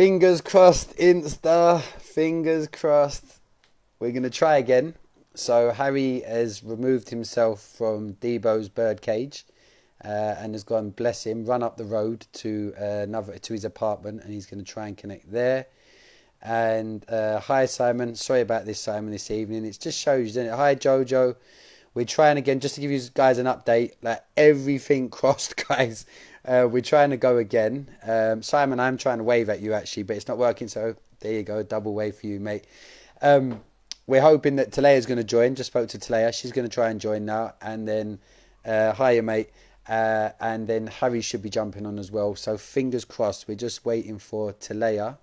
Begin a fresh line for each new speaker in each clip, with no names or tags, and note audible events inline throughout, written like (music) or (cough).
Fingers crossed, Insta. Fingers crossed. We're going to try again. So Harry has removed himself from Debo's birdcage uh, and has gone, bless him, run up the road to uh, another to his apartment, and he's going to try and connect there. And uh, hi Simon, sorry about this Simon this evening. It just shows, doesn't it? Hi Jojo, we're trying again just to give you guys an update. Like everything (laughs) crossed, guys. Uh, we're trying to go again. Um, Simon, I'm trying to wave at you actually, but it's not working. So there you go, double wave for you, mate. Um, we're hoping that Talea is going to join. Just spoke to Talea. She's going to try and join now. And then, uh, hiya, mate. Uh, and then Harry should be jumping on as well. So fingers crossed. We're just waiting for Talea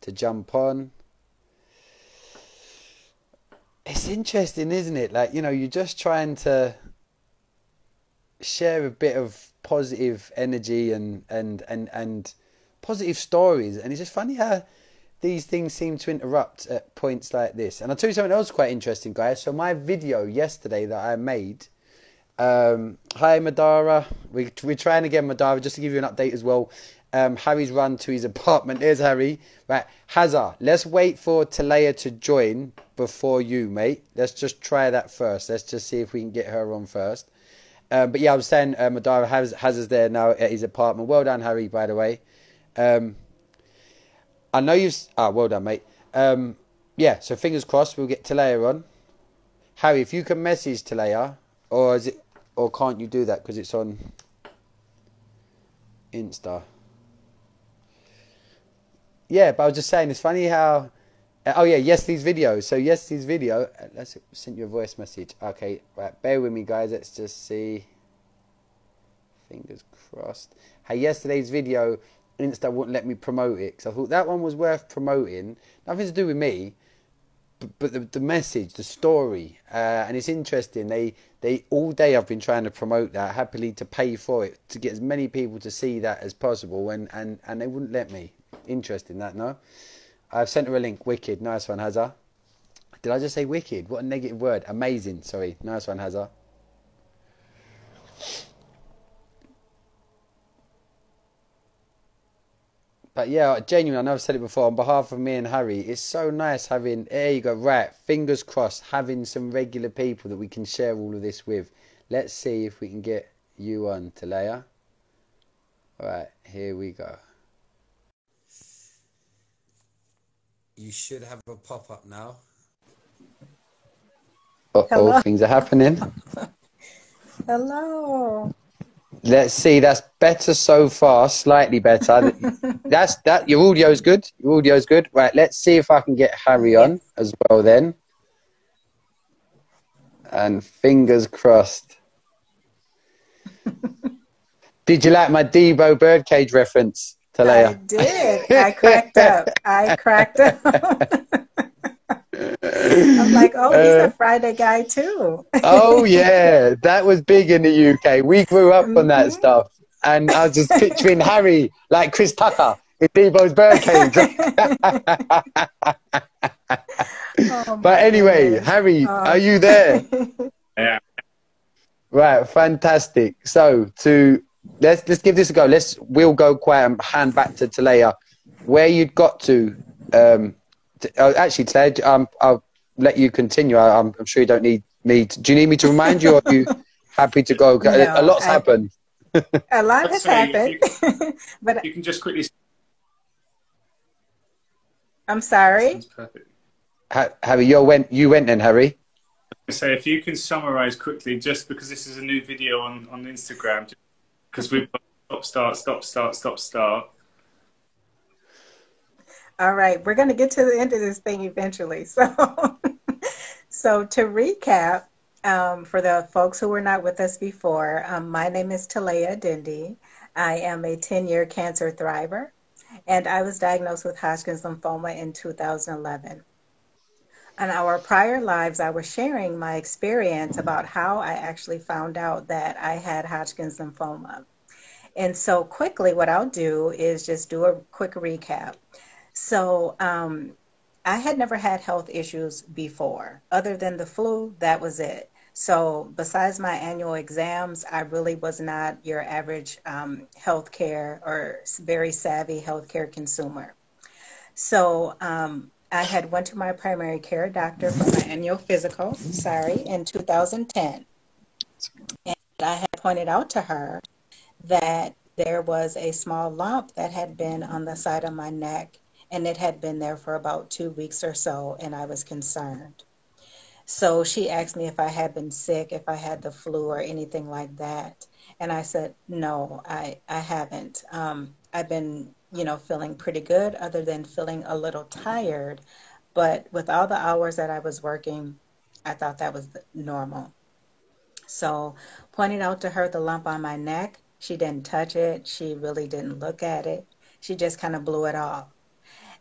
to jump on. It's interesting, isn't it? Like, you know, you're just trying to share a bit of positive energy and, and, and, and positive stories. And it's just funny how these things seem to interrupt at points like this. And I'll tell you something else quite interesting, guys. So my video yesterday that I made. Um, hi, Madara. We, we're trying again, Madara, just to give you an update as well. Um, Harry's run to his apartment. There's Harry. Right, Hazard. Let's wait for Talea to join before you, mate. Let's just try that first. Let's just see if we can get her on first. Um, but yeah, I was saying uh, Madara has has us there now at his apartment. Well done, Harry. By the way. Um, I know you've. Ah, well done, mate. Um, yeah, so fingers crossed we'll get Talea on. Harry, if you can message Talea, or is it, or can't you do that because it's on Insta? Yeah, but I was just saying, it's funny how. Oh yeah, yes, these videos. So yes, these video. Uh, let's send you a voice message. Okay, right. Bear with me, guys. Let's just see. Fingers crossed. Hey, yesterday's video Insta wouldn't let me promote it because I thought that one was worth promoting. Nothing to do with me, but, but the, the message, the story, uh, and it's interesting. They they all day I've been trying to promote that happily to pay for it to get as many people to see that as possible, and and and they wouldn't let me. Interesting that no. I've sent her a link. Wicked, nice one, Hazza. Did I just say wicked? What a negative word. Amazing. Sorry, nice one, Hazza. But yeah, genuinely, I know I've said it before. On behalf of me and Harry, it's so nice having. There you go. Right, fingers crossed, having some regular people that we can share all of this with. Let's see if we can get you on, Talea. All right, here we go. You should have a pop up now. Uh oh, things are happening. (laughs)
Hello.
Let's see. That's better so far. Slightly better. (laughs) that's that. Your audio's good. Your audio's good. Right. Let's see if I can get Harry on as well. Then. And fingers crossed. (laughs) did you like my Debo birdcage reference, Talea?
I did. I cracked up. I cracked up. (laughs) I'm like, oh, he's uh, a Friday guy too.
oh yeah, that was big in the UK. We grew up mm-hmm. on that mm-hmm. stuff, and I was just picturing Harry like Chris Tucker in Debo's birdcage. (laughs) (laughs) oh, but anyway, goodness. Harry, oh. are you there?
Yeah.
Right, fantastic. So to let's let's give this a go. Let's we'll go quiet and hand back to Talea. Where you'd got to um, uh, actually, Ted, um, I'll let you continue. I, am sure you don't need me. To, do you need me to remind you, or are you (laughs) happy to go? No, a lot's I, happened.
a lot has happened,
you, but you can just (laughs) quickly.
I'm sorry.
perfect.
Harry, you went. You went then, Harry.
So if you can summarize quickly, just because this is a new video on on Instagram, because we've stop, start, stop, start, stop, start.
All right, we're going to get to the end of this thing eventually. So, (laughs) so to recap, um, for the folks who were not with us before, um, my name is Talea Dindy. I am a 10-year cancer thriver, and I was diagnosed with Hodgkin's lymphoma in 2011. On our prior lives, I was sharing my experience about how I actually found out that I had Hodgkin's lymphoma. And so, quickly, what I'll do is just do a quick recap. So um, I had never had health issues before, other than the flu. That was it. So besides my annual exams, I really was not your average um, healthcare or very savvy healthcare consumer. So um, I had went to my primary care doctor for my annual physical, sorry, in 2010. And I had pointed out to her that there was a small lump that had been on the side of my neck and it had been there for about two weeks or so, and I was concerned. So she asked me if I had been sick, if I had the flu or anything like that. And I said, no, I, I haven't. Um, I've been, you know, feeling pretty good other than feeling a little tired. But with all the hours that I was working, I thought that was normal. So pointed out to her the lump on my neck. She didn't touch it. She really didn't look at it. She just kind of blew it off.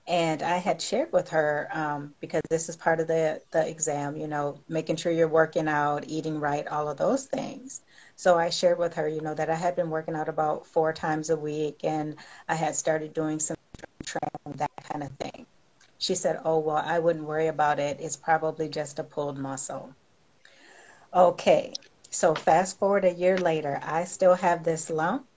And I had shared with her um, because this is part of the, the exam, you know, making sure you're working out, eating right, all of those things. So I shared with her, you know, that I had been working out about four times a week and I had started doing some training, that kind of thing. She said, Oh, well, I wouldn't worry about it. It's probably just a pulled muscle. Okay, so fast forward a year later, I still have this lump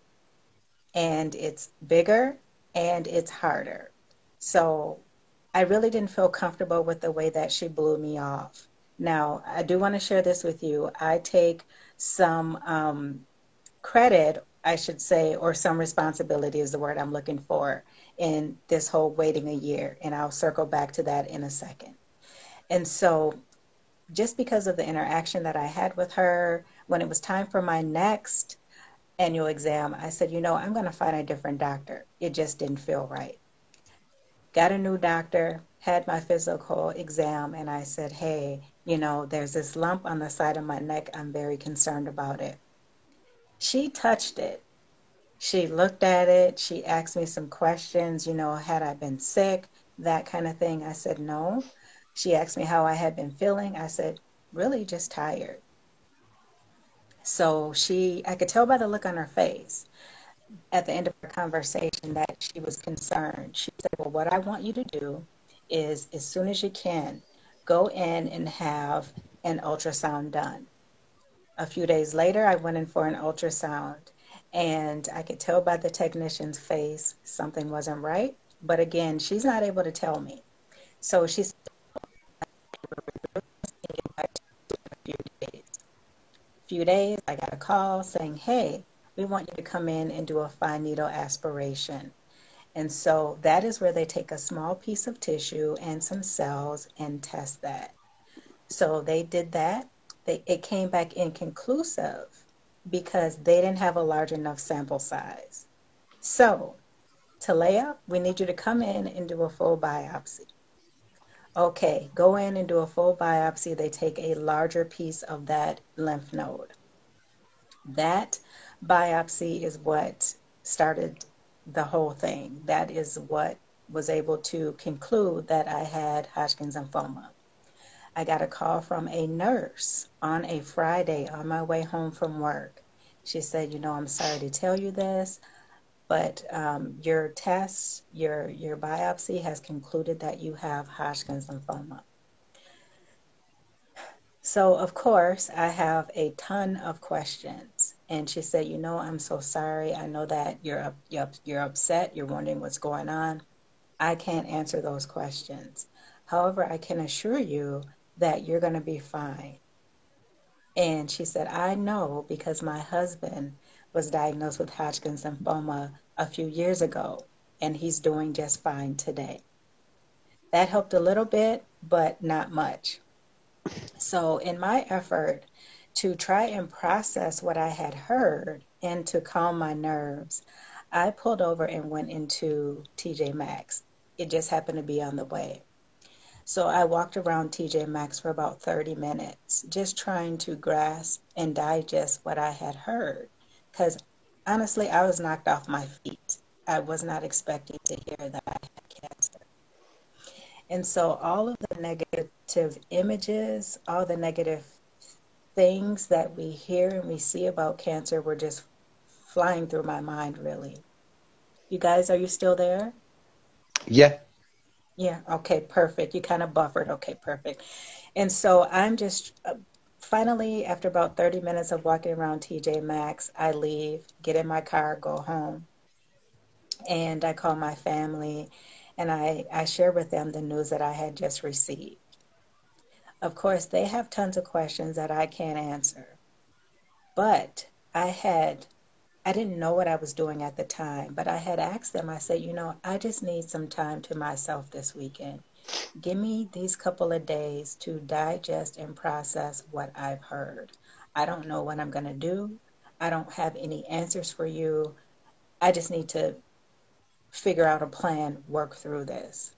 and it's bigger and it's harder. So I really didn't feel comfortable with the way that she blew me off. Now, I do want to share this with you. I take some um, credit, I should say, or some responsibility is the word I'm looking for in this whole waiting a year. And I'll circle back to that in a second. And so, just because of the interaction that I had with her, when it was time for my next annual exam, I said, you know, I'm going to find a different doctor. It just didn't feel right got a new doctor, had my physical exam, and I said, hey, you know, there's this lump on the side of my neck. I'm very concerned about it. She touched it. She looked at it. She asked me some questions, you know, had I been sick, that kind of thing. I said, no. She asked me how I had been feeling. I said, really just tired. So she, I could tell by the look on her face at the end of our conversation that she was concerned. She said, Well, what I want you to do is, as soon as you can, go in and have an ultrasound done. A few days later, I went in for an ultrasound, and I could tell by the technician's face something wasn't right. But again, she's not able to tell me. So she said, a few days. A few days, I got a call saying, Hey, we want you to come in and do a fine needle aspiration. And so that is where they take a small piece of tissue and some cells and test that. So they did that. They, it came back inconclusive because they didn't have a large enough sample size. So, Talea, we need you to come in and do a full biopsy. Okay, go in and do a full biopsy. They take a larger piece of that lymph node. That biopsy is what started the whole thing. That is what was able to conclude that I had Hodgkin's lymphoma. I got a call from a nurse on a Friday on my way home from work. She said, "You know, I'm sorry to tell you this, but um, your test, your your biopsy has concluded that you have Hodgkin's lymphoma." So, of course, I have a ton of questions. And she said, "You know, I'm so sorry. I know that you're you're, you're upset. You're wondering what's going on. I can't answer those questions. However, I can assure you that you're going to be fine." And she said, "I know because my husband was diagnosed with Hodgkin's lymphoma a few years ago, and he's doing just fine today." That helped a little bit, but not much. So, in my effort to try and process what I had heard and to calm my nerves, I pulled over and went into TJ Maxx. It just happened to be on the way. So I walked around TJ Maxx for about 30 minutes, just trying to grasp and digest what I had heard. Because honestly, I was knocked off my feet. I was not expecting to hear that I had cancer. And so all of the negative images, all the negative things that we hear and we see about cancer were just flying through my mind, really. You guys, are you still there?
Yeah.
Yeah, okay, perfect. You kind of buffered. Okay, perfect. And so I'm just uh, finally, after about 30 minutes of walking around TJ Maxx, I leave, get in my car, go home. And I call my family and I, I share with them the news that I had just received. Of course, they have tons of questions that I can't answer, but I had I didn't know what I was doing at the time, but I had asked them, I said, you know, I just need some time to myself this weekend. Give me these couple of days to digest and process what I've heard. I don't know what I'm going to do. I don't have any answers for you. I just need to figure out a plan, work through this.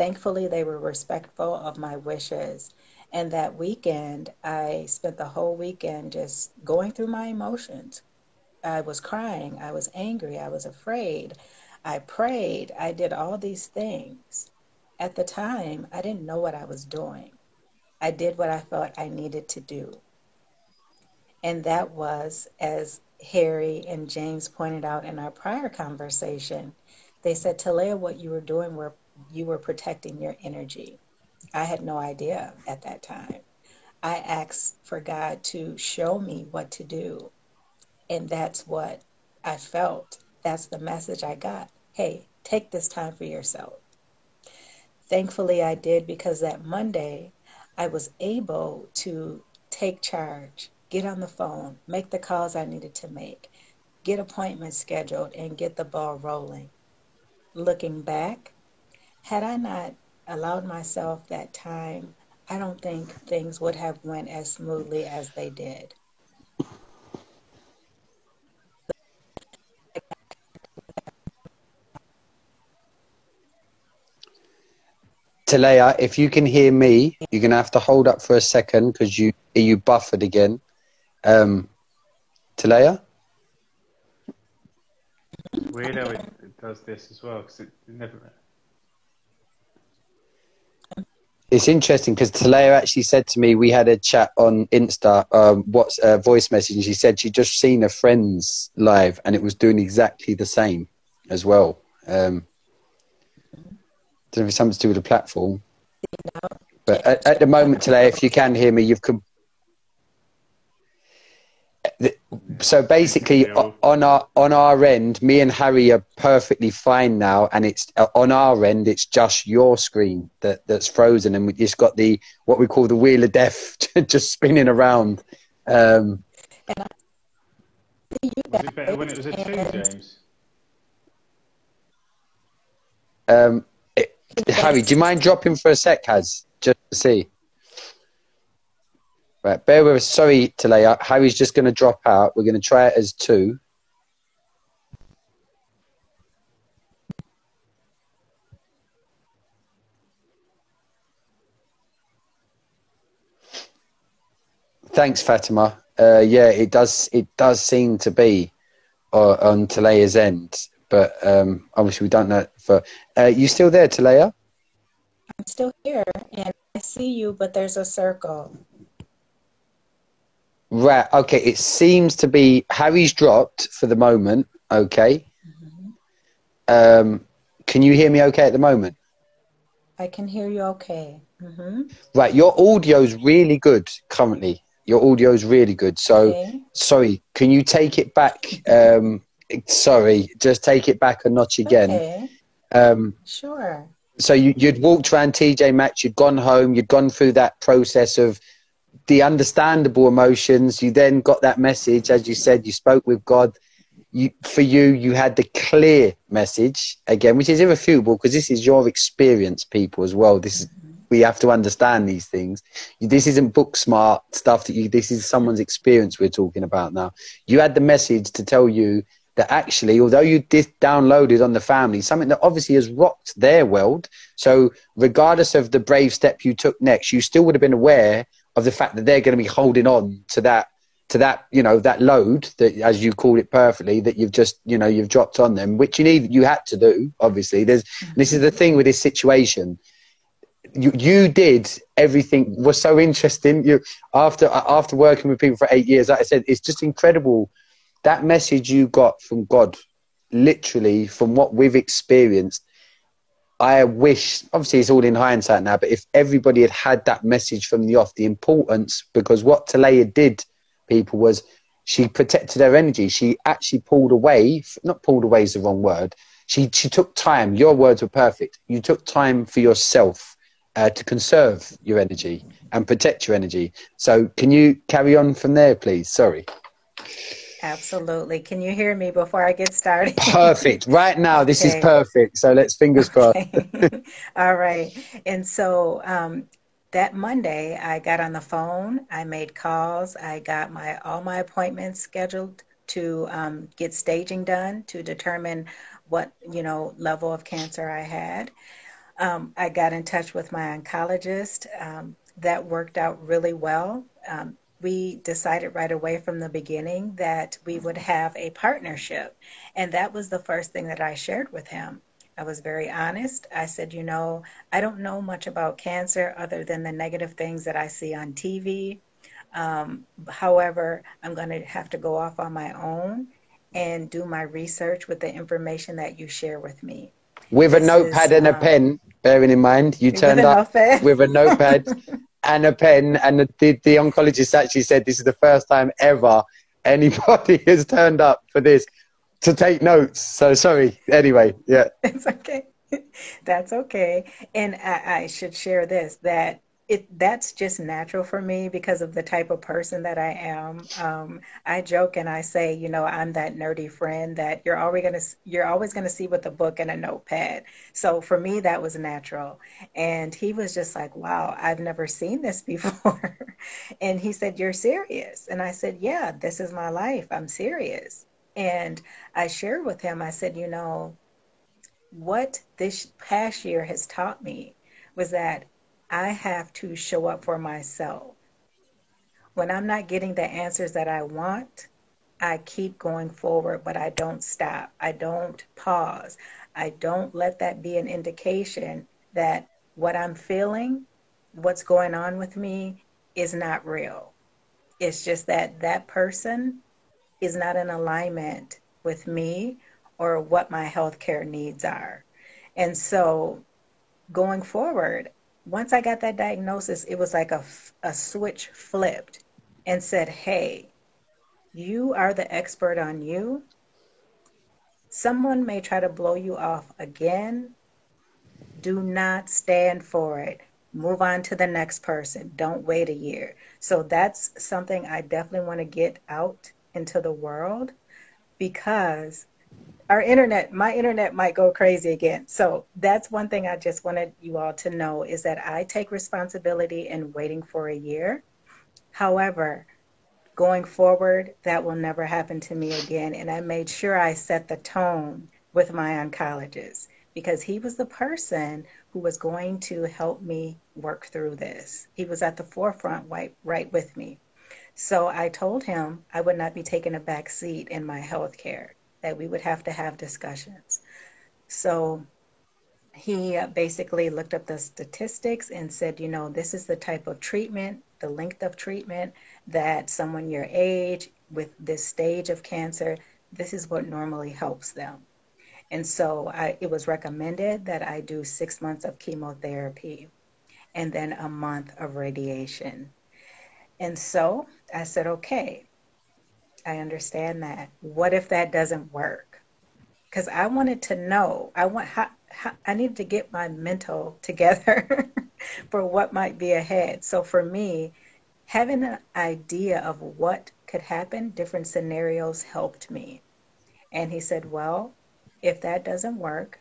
Thankfully, they were respectful of my wishes. And that weekend, I spent the whole weekend just going through my emotions. I was crying, I was angry, I was afraid, I prayed, I did all these things. At the time, I didn't know what I was doing. I did what I thought I needed to do. And that was, as Harry and James pointed out in our prior conversation, they said, Talea, what you were doing were you were protecting your energy. I had no idea at that time. I asked for God to show me what to do. And that's what I felt. That's the message I got. Hey, take this time for yourself. Thankfully, I did because that Monday I was able to take charge, get on the phone, make the calls I needed to make, get appointments scheduled, and get the ball rolling looking back, had I not allowed myself that time, I don't think things would have went as smoothly as they did.
Talea, if you can hear me, you're gonna have to hold up for a second because you you buffered again. Um, Talea.
Weirdo it, it does this as well because it, it never.
It's interesting because Talea actually said to me we had a chat on Insta, um, what's a voice message, and she said she'd just seen a friend's live and it was doing exactly the same as well. Um, don't know if it's something to do with the platform, but at, at the moment, Talea, if you can hear me, you've com- so basically on our on our end me and harry are perfectly fine now and it's uh, on our end it's just your screen that that's frozen and we just got the what we call the wheel of death (laughs) just spinning around. Um
was it better when it was a two james?
Um it, harry do you mind dropping for a sec has just to see Right, bear with us. Sorry, Talea. Harry's just going to drop out. We're going to try it as two. Thanks, Fatima. Uh, yeah, it does. It does seem to be uh, on Talea's end, but um, obviously we don't know. For uh, you still there, Talea?
I'm still here, and I see you, but there's a circle.
Right. Okay. It seems to be Harry's dropped for the moment. Okay. Mm-hmm. Um, can you hear me okay at the moment?
I can hear you okay. Mm-hmm.
Right. Your audio's really good currently. Your audio's really good. So, okay. sorry. Can you take it back? Um, sorry. Just take it back a notch again.
Okay.
Um,
sure.
So you, you'd walked around TJ Maxx. You'd gone home. You'd gone through that process of the understandable emotions. You then got that message, as you said, you spoke with God. You, for you, you had the clear message again, which is irrefutable because this is your experience, people, as well. This is we have to understand these things. This isn't book smart stuff that you. This is someone's experience we're talking about now. You had the message to tell you that actually, although you did downloaded on the family, something that obviously has rocked their world. So, regardless of the brave step you took next, you still would have been aware of the fact that they're going to be holding on to that to that you know that load that as you called it perfectly that you've just you know you've dropped on them which you need you had to do obviously. There's this is the thing with this situation. You you did everything was so interesting. You after after working with people for 8 years like I said it's just incredible. That message you got from God literally from what we've experienced I wish, obviously, it's all in hindsight now, but if everybody had had that message from the off, the importance, because what Talea did, people, was she protected her energy. She actually pulled away, not pulled away is the wrong word. she she took time. Your words were perfect. You took time for yourself uh, to conserve your energy and protect your energy. So, can you carry on from there, please? Sorry.
Absolutely. Can you hear me before I get started?
Perfect. Right now, this okay. is perfect. So let's fingers crossed.
Okay. (laughs) (laughs) All right. And so um, that Monday, I got on the phone. I made calls. I got my all my appointments scheduled to um, get staging done to determine what you know level of cancer I had. Um, I got in touch with my oncologist. Um, that worked out really well. We decided right away from the beginning that we would have a partnership. And that was the first thing that I shared with him. I was very honest. I said, you know, I don't know much about cancer other than the negative things that I see on TV. Um, however, I'm going to have to go off on my own and do my research with the information that you share with me.
With this a notepad is, and a um, pen, bearing in mind, you turned up with a notepad (laughs) and a pen. And the, the, the oncologist actually said this is the first time ever anybody (laughs) has turned up for this to take notes. So sorry. Anyway, yeah. (laughs)
It's okay. That's okay. And I, I should share this that it that's just natural for me because of the type of person that I am. Um, I joke and I say, you know, I'm that nerdy friend that you're always gonna you're always gonna see with a book and a notepad. So for me, that was natural. And he was just like, "Wow, I've never seen this (laughs) before." and he said, "You're serious?" And I said, "Yeah, this is my life. I'm serious." And I shared with him. I said, "You know, what this past year has taught me was that I have to show up for myself. When I'm not getting the answers that I want, I keep going forward, but I don't stop. I don't pause. I don't let that be an indication that what I'm feeling, what's going on with me, is not real. It's just that that person is not in alignment with me or what my healthcare needs are. And so going forward, once I got that diagnosis, it was like a, a switch flipped and said, hey, you are the expert on you. Someone may try to blow you off again. Do not stand for it. Move on to the next person. Don't wait a year. So that's something I definitely want to get out into the world because our internet, my internet might go crazy again. So that's one thing I just wanted you all to know is that I take responsibility in waiting for a year. However, going forward, that will never happen to me again. And I made sure I set the tone with my oncologist because he was the person who was going to help me work through this. He was at the forefront right, right with me. So I told him I would not be taking a back seat in my health care that we would have to have discussions. So he uh, basically looked up the statistics and said, you know, this is the type of treatment, the length of treatment that someone your age with this stage of cancer, this is what normally helps them. And so I, it was recommended that I do six months of chemotherapy and then a month of radiation. And so I said, okay, I understand that. What if that doesn't work? Because I wanted to know. I want how, how I need to get my mental (laughs) together for what might be ahead. So for me, having an idea of what could happen, different scenarios helped me. And he said, "Well, if that doesn't work,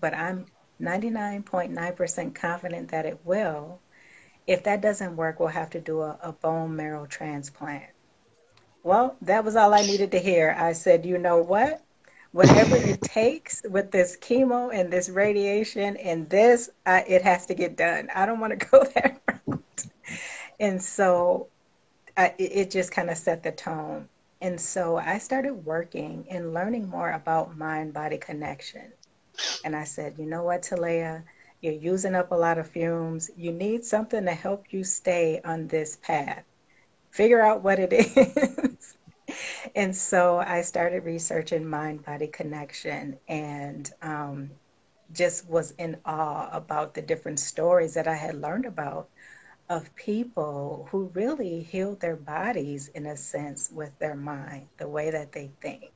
but I'm 99.9% confident that it will. If that doesn't work, we'll have to do a, a bone marrow transplant. Well, that was all I needed to hear. I said, you know what? Whatever it (laughs) takes with this chemo and this radiation and this, I, it has to get done. I don't want to (laughs) go that route. and so uh, I, it just kind of set the tone. And so I started working and learning more about mind body connection. And I said, you know what, Talea? You're using up a lot of fumes. You need something to help you stay on this path figure out what it (laughs) is. and so I started researching mind body connection and um, just was in awe about the different stories that I had learned about of people who really healed their bodies in a sense with their mind, the way that they think.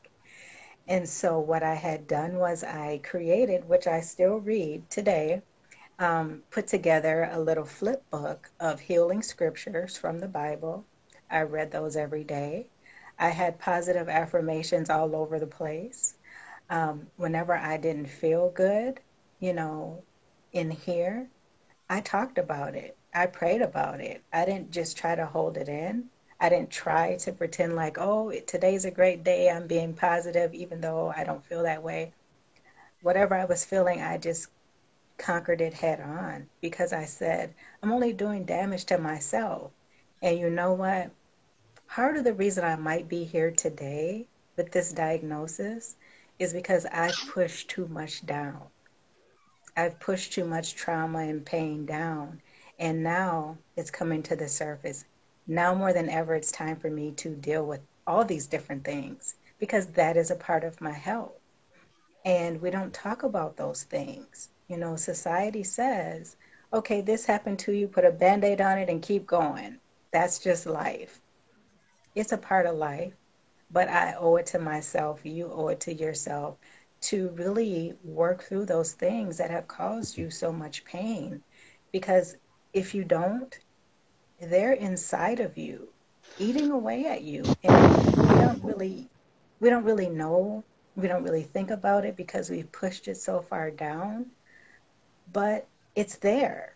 And so, what I had done was I created, which I still read today, um, put together a little flip book of healing scriptures from the Bible. I read those every day. I had positive affirmations all over the place. Um, whenever I didn't feel good, you know, in here, I talked about it. I prayed about it. I didn't just try to hold it in. I didn't try to pretend like, oh, today's a great day. I'm being positive, even though I don't feel that way. Whatever I was feeling, I just conquered it head on because I said, I'm only doing damage to myself. And you know what? Part of the reason I might be here today with this diagnosis is because I've pushed too much down. I've pushed too much trauma and pain down. And now it's coming to the surface. Now more than ever, it's time for me to deal with all these different things because that is a part of my health. And we don't talk about those things. You know, society says, okay, this happened to you, put a band aid on it and keep going. That's just life. It's a part of life, but I owe it to myself. You owe it to yourself to really work through those things that have caused you so much pain. Because if you don't, they're inside of you, eating away at you. And we don't really we don't really know, we don't really think about it because we've pushed it so far down. But it's there.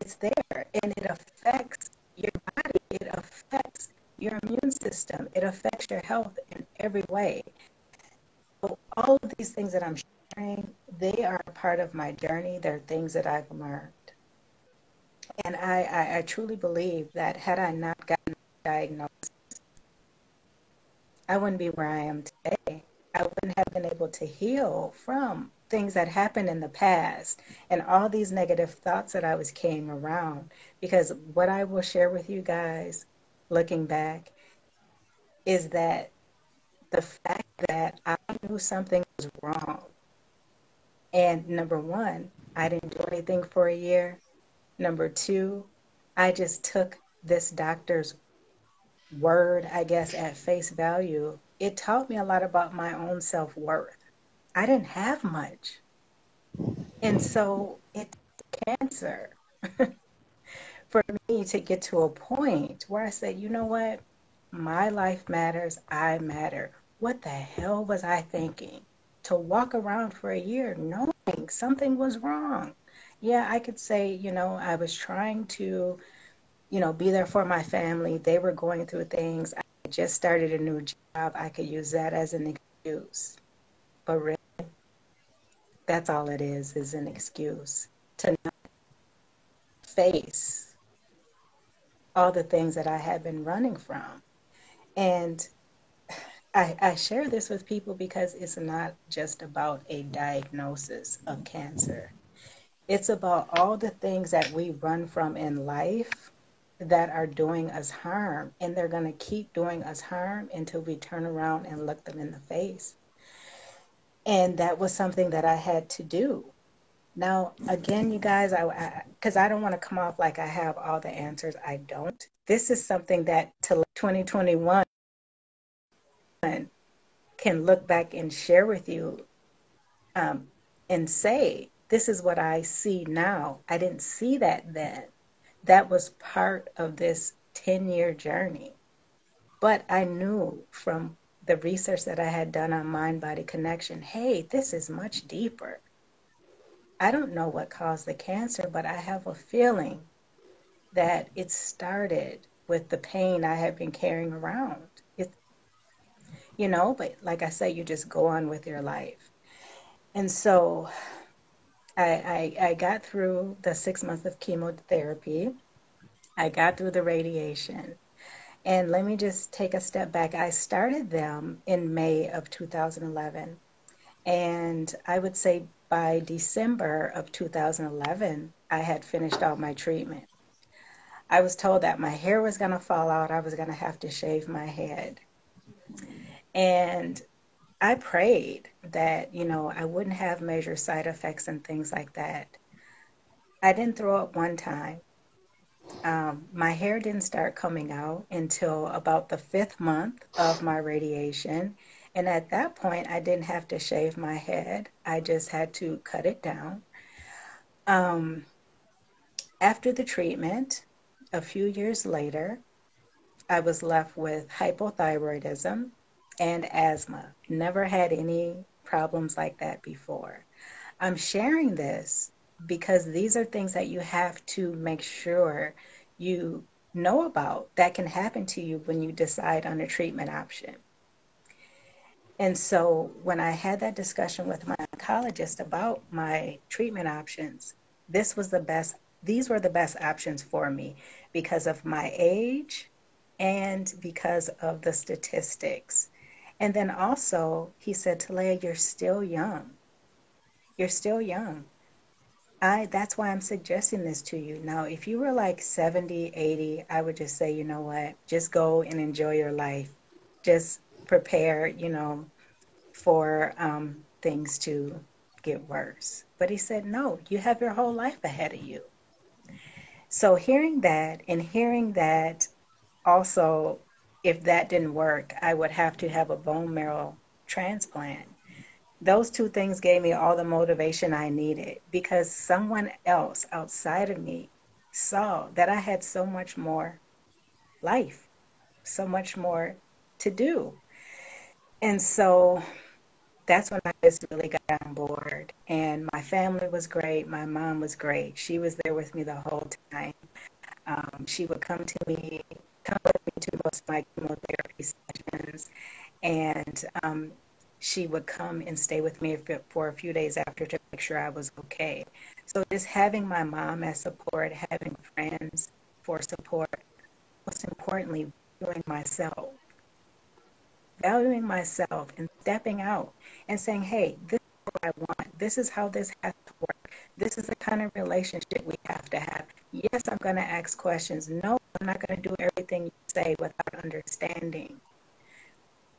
It's there and it affects your body. It affects your immune system. It affects your health in every way. So all of these things that I'm sharing, they are part of my journey. They're things that I've learned. And I, I, I truly believe that had I not gotten diagnosed, I wouldn't be where I am today. I wouldn't have been able to heal from things that happened in the past and all these negative thoughts that I was carrying around. Because what I will share with you guys, looking back, is that the fact that I knew something was wrong. And number one, I didn't do anything for a year. Number two, I just took this doctor's word, I guess, at face value. It taught me a lot about my own self worth. I didn't have much. And so it's cancer (laughs) for me to get to a point where I said, you know what? My life matters. I matter. What the hell was I thinking? To walk around for a year knowing something was wrong yeah, I could say, you know, I was trying to, you know, be there for my family. They were going through things. I just started a new job. I could use that as an excuse. But really, that's all it is, is an excuse to not face all the things that I had been running from. And I, I, share this with people because it's not just about a diagnosis of cancer. It's about all the things that we run from in life that are doing us harm, and they're going to keep doing us harm until we turn around and look them in the face. And that was something that I had to do. Now, again, you guys, I because I, I, don't want to come off like I have all the answers. I don't. This is something that to 2021 can look back and share with you um, and say this is what I see now. I didn't see that then. That was part of this 10 year journey. But I knew from the research that I had done on mind body connection hey, this is much deeper. I don't know what caused the cancer, but I have a feeling that it started with the pain I had been carrying around. It, you know, but like I say, you just go on with your life. And so I, I, I got through the six months of chemotherapy. I got through the radiation. And let me just take a step back. I started them in May of 2011. And I would say by December of 2011, I had finished all my treatment. I was told that my hair was going to fall out, I was going to have to shave my head. And I prayed that, you know, I wouldn't have major side effects and things like that. I didn't throw up one time. Um, my hair didn't start coming out until about the fifth month of my radiation. And at that point, I didn't have to shave my head, I just had to cut it down. Um, after the treatment, a few years later, I was left with hypothyroidism and asthma. Never had any problems like that before. I'm sharing this because these are things that you have to make sure you know about that can happen to you when you decide on a treatment option. And so when I had that discussion with my oncologist about my treatment options, this was the best these were the best options for me because of my age and because of the statistics. And then also, he said, Talea, you're still young. You're still young. I that's why I'm suggesting this to you. Now, if you were like 70, 80, I would just say, you know what? Just go and enjoy your life. Just prepare, you know, for um, things to get worse. But he said, no, you have your whole life ahead of you. So hearing that and hearing that also, if that didn't work, I would have to have a bone marrow transplant. Those two things gave me all the motivation I needed because someone else outside of me saw that I had so much more life, so much more to do. And so that's when I just really got on board. And my family was great. My mom was great. She was there with me the whole time. Um, she would come to me come with me to most of my chemotherapy sessions, and um, she would come and stay with me for a few days after to make sure I was okay. So just having my mom as support, having friends for support, most importantly, doing myself, valuing myself and stepping out and saying, hey, this is what I want. This is how this has to work. This is the kind of relationship we have to have. Yes, I'm going to ask questions. No, I'm not going to do everything you say without understanding.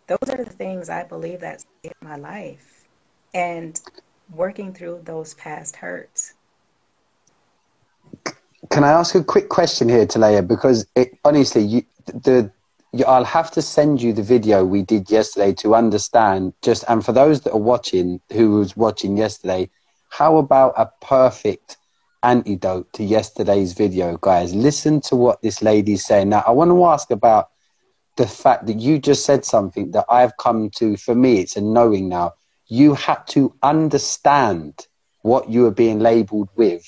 Those are the things I believe that saved my life. And working through those past hurts.
Can I ask a quick question here, Talea? Because it, honestly, you, the I'll have to send you the video we did yesterday to understand. Just and for those that are watching, who was watching yesterday, how about a perfect antidote to yesterday's video, guys? Listen to what this lady's saying. Now, I want to ask about the fact that you just said something that I've come to, for me, it's a knowing now. You had to understand what you were being labeled with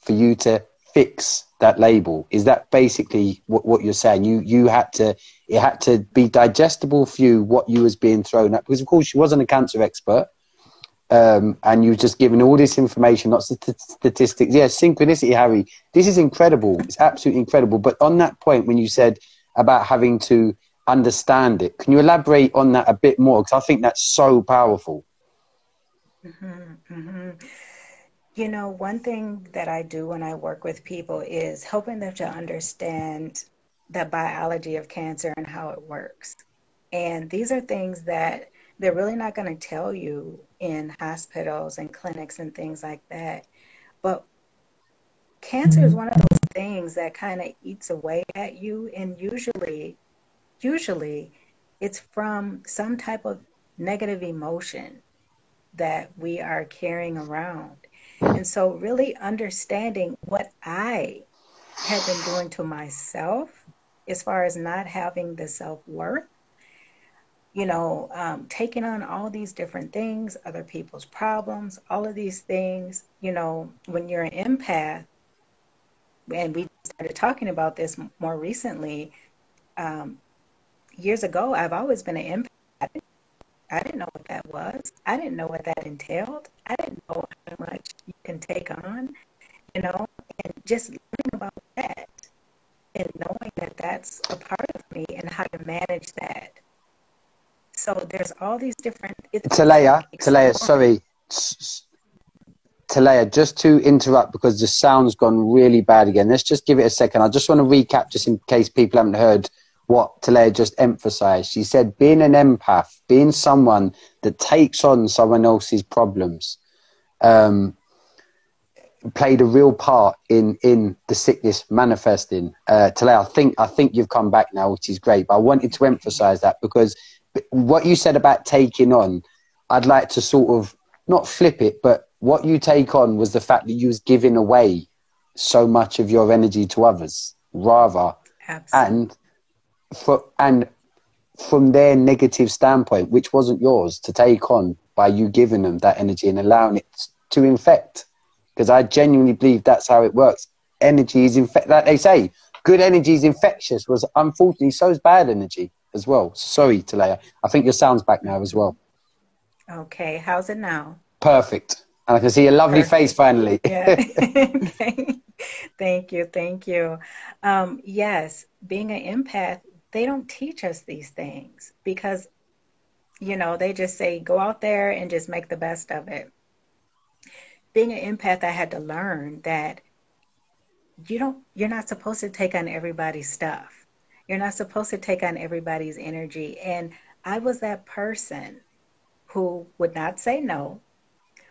for you to fix that label. Is that basically what, what you're saying? You you had to it had to be digestible for you what you was being thrown at because of course she wasn't a cancer expert um, and you were just given all this information, not statistics. Yeah, synchronicity, Harry. This is incredible. It's absolutely incredible. But on that point, when you said about having to understand it, can you elaborate on that a bit more? Because I think that's so powerful.
Mm-hmm, mm-hmm. You know, one thing that I do when I work with people is helping them to understand the biology of cancer and how it works. And these are things that they're really not going to tell you in hospitals and clinics and things like that. But cancer is mm-hmm. one of those things that kind of eats away at you and usually usually it's from some type of negative emotion that we are carrying around. And so really understanding what I have been doing to myself as far as not having the self-worth you know, um, taking on all these different things, other people's problems, all of these things, you know, when you're an empath, and we started talking about this more recently, um, years ago, I've always been an empath. I didn't know what that was. I didn't know what that entailed. I didn't know how much you can take on, you know, and just learning about that and knowing that that's a part of me and how to manage that so there's all these different.
Talea, Talea, sorry. Talea, just to interrupt because the sound's gone really bad again. Let's just give it a second. I just want to recap, just in case people haven't heard what Talea just emphasized. She said being an empath, being someone that takes on someone else's problems, um, played a real part in in the sickness manifesting. Uh, Talea, I think I think you've come back now, which is great. But I wanted to emphasize that because what you said about taking on, I'd like to sort of not flip it, but what you take on was the fact that you was giving away so much of your energy to others, rather,
Absolutely.
and for and from their negative standpoint, which wasn't yours to take on by you giving them that energy and allowing it to infect. Because I genuinely believe that's how it works. Energy is infect. Like they say, good energy is infectious. Was unfortunately so is bad energy as well. Sorry, Talea. I think your sound's back now as well.
Okay, how's it now?
Perfect. And I can see a lovely
Perfect.
face finally. (laughs)
Yeah. (laughs) Thank you. Thank you. Um, yes, being an empath, they don't teach us these things because, you know, they just say go out there and just make the best of it. Being an empath, I had to learn that you don't, you're not supposed to take on everybody's stuff. You're not supposed to take on everybody's energy. And I was that person who would not say no,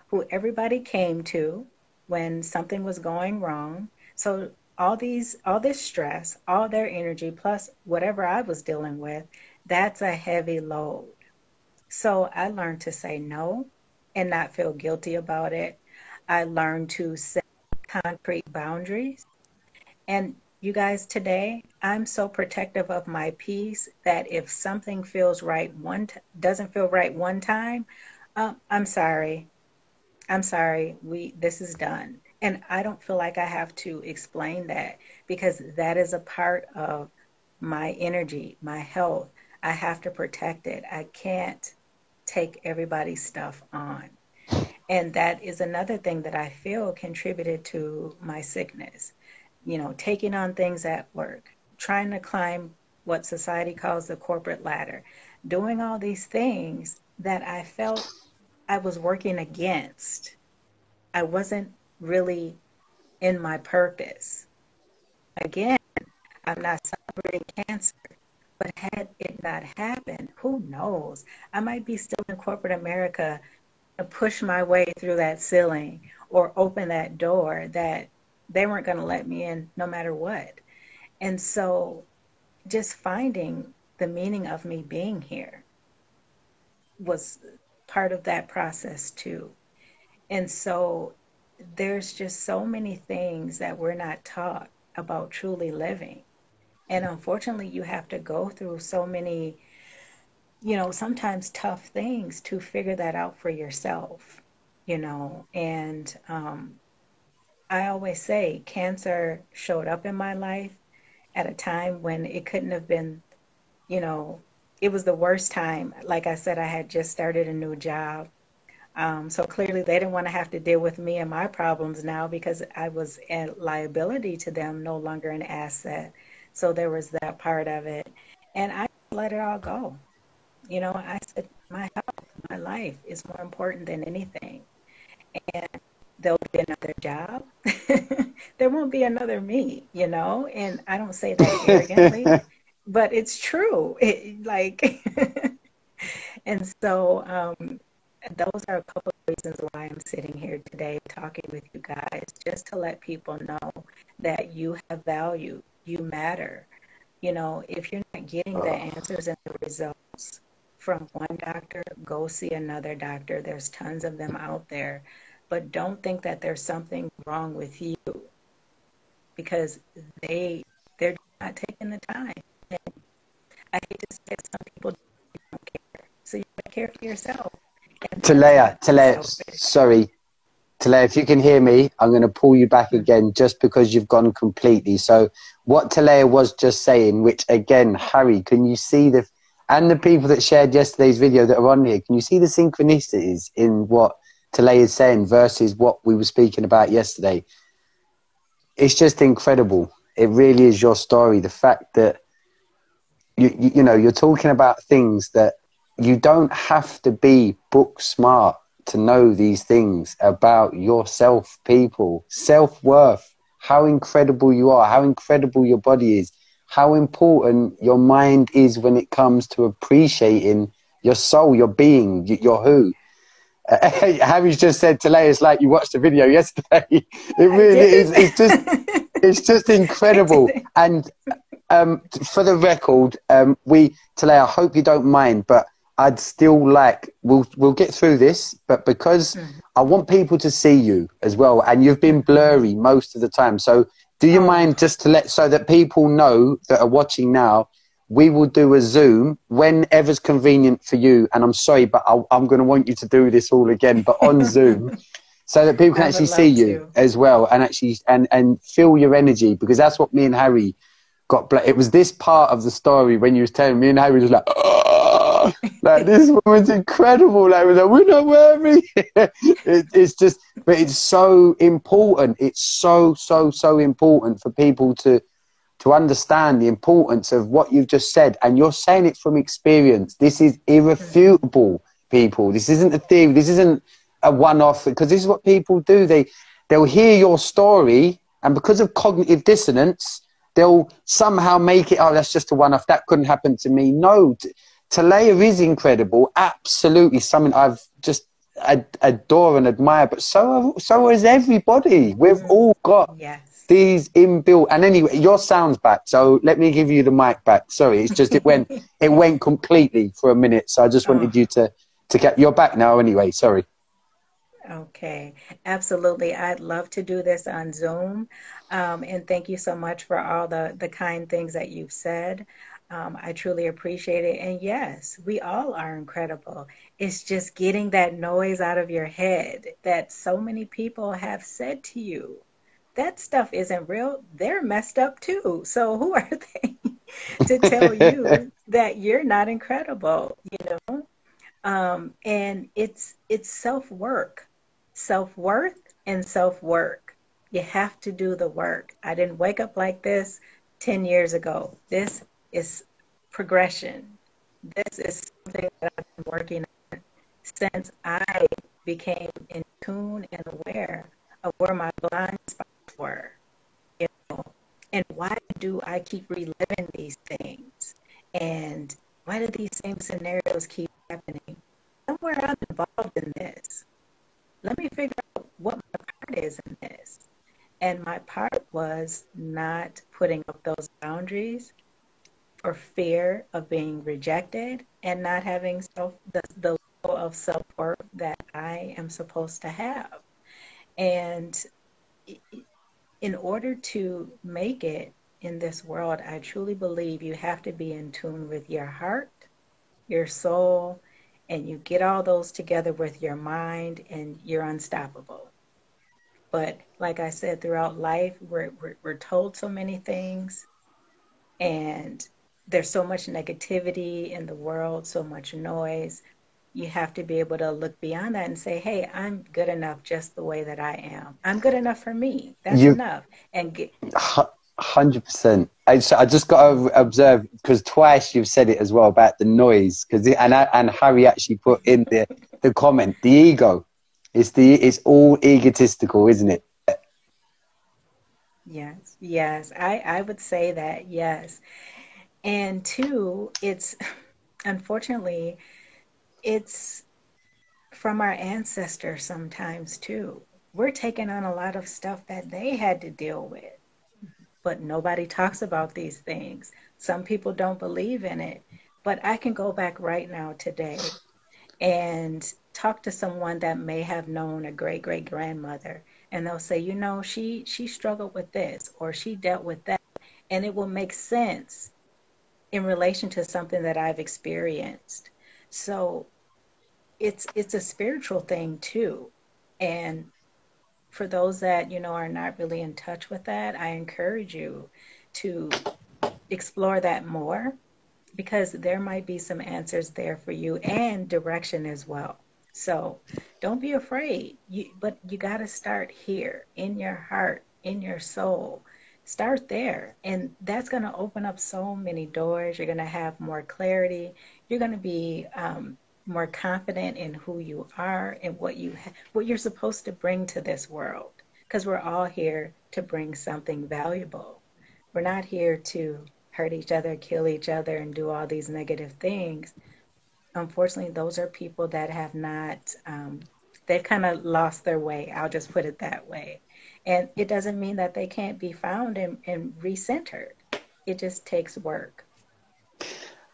who everybody came to when something was going wrong. So all these all this stress, all their energy plus whatever I was dealing with, that's a heavy load. So I learned to say no and not feel guilty about it. I learned to set concrete boundaries. And you guys, today I'm so protective of my peace that if something feels right one t- doesn't feel right one time, uh, I'm sorry. I'm sorry. We this is done. And I don't feel like I have to explain that because that is a part of my energy, my health. I have to protect it. I can't take everybody's stuff on. And that is another thing that I feel contributed to my sickness. You know, taking on things at work, trying to climb what society calls the corporate ladder, doing all these things that I felt I was working against. I wasn't really in my purpose. Again, I'm not celebrating cancer, but had it not happened, who knows? I might be still in corporate America to push my way through that ceiling or open that door that they weren't going to let me in no matter what. And so just finding the meaning of me being here was part of that process too. And so there's just so many things that we're not taught about truly living. And unfortunately, you have to go through so many, you know, sometimes tough things to figure that out for yourself, you know. And um, I always say cancer showed up in my life at a time when it couldn't have been, you know, it was the worst time. Like I said, I had just started a new job. Um, so clearly, they didn't want to have to deal with me and my problems now because I was a liability to them, no longer an asset. So there was that part of it. And I let it all go. You know, I said, my health, my life is more important than anything. And there'll be another job. (laughs) there won't be another me, you know? And I don't say that (laughs) arrogantly, but it's true. It, like, (laughs) and so, um, those are a couple of reasons why I'm sitting here today talking with you guys, just to let people know that you have value, you matter. You know, if you're not getting the answers and the results from one doctor, go see another doctor. There's tons of them out there. But don't think that there's something wrong with you because they they're not taking the time. And I hate to say some people don't care. So you gotta care for yourself.
Talea, Talea, sorry. Talea, if you can hear me, I'm going to pull you back mm-hmm. again just because you've gone completely. So, what Talea was just saying, which again, Harry, can you see the, and the people that shared yesterday's video that are on here, can you see the synchronicities in what Talea is saying versus what we were speaking about yesterday? It's just incredible. It really is your story. The fact that, you, you, you know, you're talking about things that you don't have to be book smart to know these things about yourself, people, self worth, how incredible you are, how incredible your body is, how important your mind is when it comes to appreciating your soul, your being, your who. Uh, (laughs) Harry's just said to Leah, it's like you watched the video yesterday. (laughs) It really is. It's just, (laughs) it's just incredible. And um, for the record, um, we, Talea, I hope you don't mind, but I'd still like we'll we'll get through this, but because mm. I want people to see you as well, and you've been blurry most of the time. So do you oh. mind just to let so that people know that are watching now? We will do a Zoom whenever's convenient for you. And I'm sorry, but I, am going to want you to do this all again, but on (laughs) Zoom, so that people can I actually see you as well, and actually and and feel your energy because that's what me and Harry got. It was this part of the story when you was telling me and Harry was like. Oh, (laughs) like this woman's incredible. Like, like we're not worthy. it, it's just, but it's so important. It's so so so important for people to to understand the importance of what you've just said, and you're saying it from experience. This is irrefutable, people. This isn't a theory. This isn't a one-off because this is what people do. They they'll hear your story, and because of cognitive dissonance, they'll somehow make it. Oh, that's just a one-off. That couldn't happen to me. No. T- Talea is incredible, absolutely something I've just ad- adore and admire. But so so is everybody. We've mm. all got yes. these inbuilt. And anyway, your sound's back, so let me give you the mic back. Sorry, it's just it went (laughs) it went completely for a minute. So I just wanted oh. you to to get your back now. Anyway, sorry.
Okay, absolutely. I'd love to do this on Zoom. Um, and thank you so much for all the, the kind things that you've said. Um, I truly appreciate it. And yes, we all are incredible. It's just getting that noise out of your head that so many people have said to you. That stuff isn't real. They're messed up too. So who are (laughs) they to tell you (laughs) that you're not incredible? You know, um, and it's it's self work, self worth, and self work. You have to do the work. I didn't wake up like this ten years ago. This is progression. This is something that I've been working on since I became in tune and aware of where my blind spots were. You know, and why do I keep reliving these things? And why do these same scenarios keep happening? Somewhere I'm involved in this. Let me figure out what my part is in this. And my part was not putting up those boundaries or fear of being rejected and not having self the, the level of self worth that I am supposed to have. And in order to make it in this world, I truly believe you have to be in tune with your heart, your soul, and you get all those together with your mind, and you're unstoppable. But like I said, throughout life, we're, we're, we're told so many things, and there's so much negativity in the world, so much noise. You have to be able to look beyond that and say, "Hey, I'm good enough just the way that I am. I'm good enough for me. That's you, enough." And get
hundred percent. I, I just got to observe because twice you've said it as well about the noise. Because and and Harry actually put in the the comment the ego. It's the it's all egotistical, isn't it?
Yes, yes. I I would say that yes. And two, it's (laughs) unfortunately, it's from our ancestors sometimes too. We're taking on a lot of stuff that they had to deal with, but nobody talks about these things. Some people don't believe in it, but I can go back right now today and talk to someone that may have known a great great grandmother and they'll say you know she she struggled with this or she dealt with that and it will make sense in relation to something that I've experienced. So it's it's a spiritual thing too. And for those that, you know, are not really in touch with that, I encourage you to explore that more because there might be some answers there for you and direction as well. So don't be afraid. You, but you got to start here in your heart, in your soul, start there and that's going to open up so many doors. You're going to have more clarity. You're going to be um, more confident in who you are and what you ha- what you're supposed to bring to this world because we're all here to bring something valuable. We're not here to hurt each other kill each other and do all these negative things. Unfortunately those are people that have not um, they've kind of lost their way i'll just put it that way and it doesn't mean that they can't be found and, and recentered. It just takes work.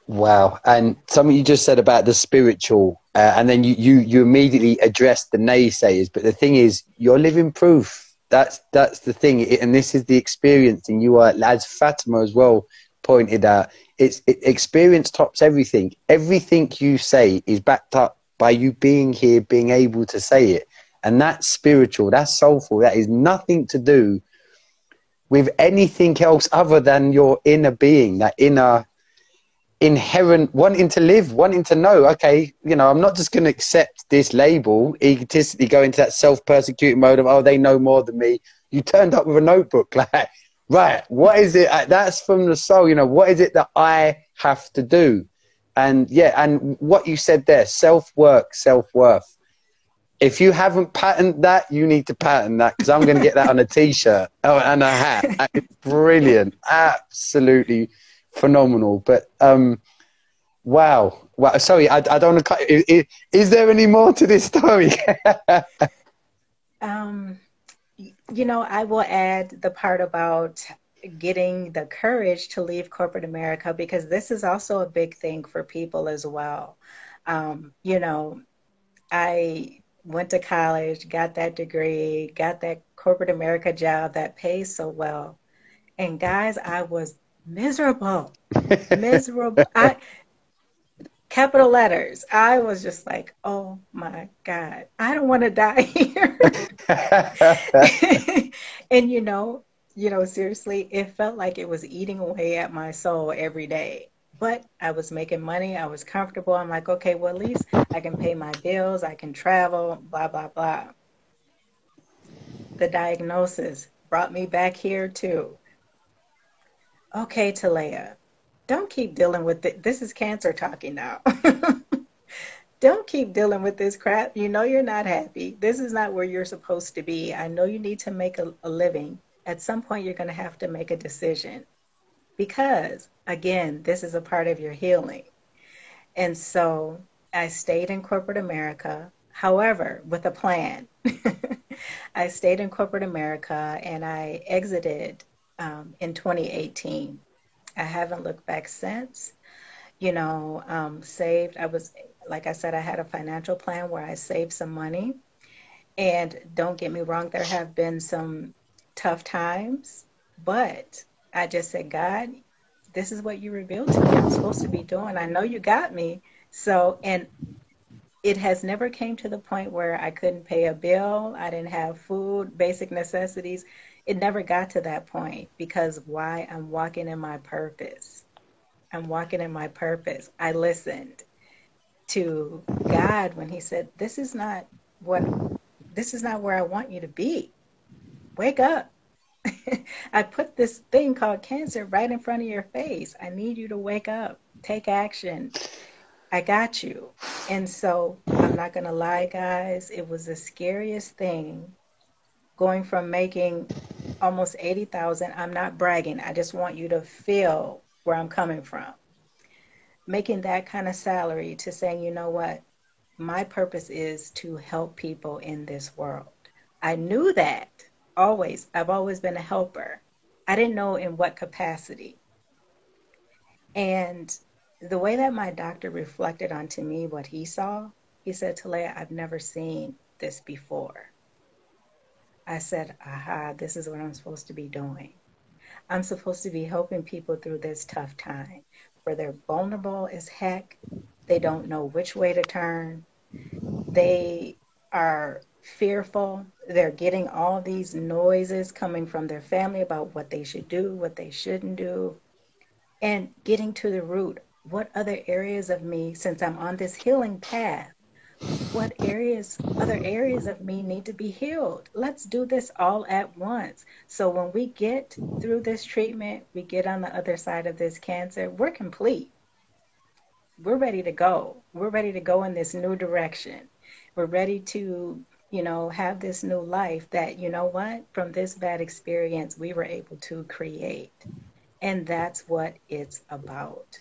Wow. And something you just said about the spiritual, uh, and then you, you, you immediately addressed the naysayers. But the thing is, you're living proof. That's, that's the thing. And this is the experience. And you are, as Fatima as well pointed out, it's it, experience tops everything. Everything you say is backed up by you being here, being able to say it. And that's spiritual, that's soulful. That is nothing to do with anything else other than your inner being, that inner inherent wanting to live, wanting to know, okay, you know, I'm not just going to accept this label, egotistically go into that self persecuting mode of, oh, they know more than me. You turned up with a notebook, (laughs) like, right, what is it? Uh, that's from the soul, you know, what is it that I have to do? And yeah, and what you said there, self work, self worth. If you haven't patented that, you need to patent that because I'm going to get that on a t shirt (laughs) oh, and a hat. Brilliant. Absolutely phenomenal. But um, wow, wow. Sorry, I, I don't cut. Is, is there any more to this story? (laughs)
um, you know, I will add the part about getting the courage to leave corporate America because this is also a big thing for people as well. Um, you know, I went to college, got that degree, got that corporate America job that pays so well. And guys, I was miserable, (laughs) miserable. I capital letters. I was just like, oh my God, I don't want to die (laughs) here. (laughs) and you know, you know, seriously, it felt like it was eating away at my soul every day. But I was making money, I was comfortable. I'm like, okay, well, at least I can pay my bills, I can travel, blah, blah, blah. The diagnosis brought me back here too okay, Talea, don't keep dealing with it. This is cancer talking now. (laughs) don't keep dealing with this crap. You know you're not happy. This is not where you're supposed to be. I know you need to make a, a living. At some point, you're going to have to make a decision because, again, this is a part of your healing. And so I stayed in corporate America, however, with a plan. (laughs) I stayed in corporate America and I exited um, in 2018. I haven't looked back since. You know, um, saved, I was, like I said, I had a financial plan where I saved some money. And don't get me wrong, there have been some tough times, but I just said, God, this is what you revealed to me. I'm supposed to be doing. I know you got me. So, and it has never came to the point where I couldn't pay a bill. I didn't have food, basic necessities it never got to that point because why? I'm walking in my purpose. I'm walking in my purpose. I listened to God when He said, This is not what, this is not where I want you to be. Wake up. (laughs) I put this thing called cancer right in front of your face. I need you to wake up, take action. I got you. And so I'm not going to lie, guys, it was the scariest thing going from making almost 80,000, I'm not bragging. I just want you to feel where I'm coming from. Making that kind of salary to saying, you know what? My purpose is to help people in this world. I knew that always. I've always been a helper. I didn't know in what capacity. And the way that my doctor reflected onto me what he saw, he said, Talea, I've never seen this before. I said, aha, this is what I'm supposed to be doing. I'm supposed to be helping people through this tough time where they're vulnerable as heck. They don't know which way to turn. They are fearful. They're getting all these noises coming from their family about what they should do, what they shouldn't do, and getting to the root. What other areas of me, since I'm on this healing path, what areas, other areas of me need to be healed. Let's do this all at once. So when we get through this treatment, we get on the other side of this cancer, we're complete. We're ready to go. We're ready to go in this new direction. We're ready to, you know, have this new life that, you know what, from this bad experience, we were able to create. And that's what it's about.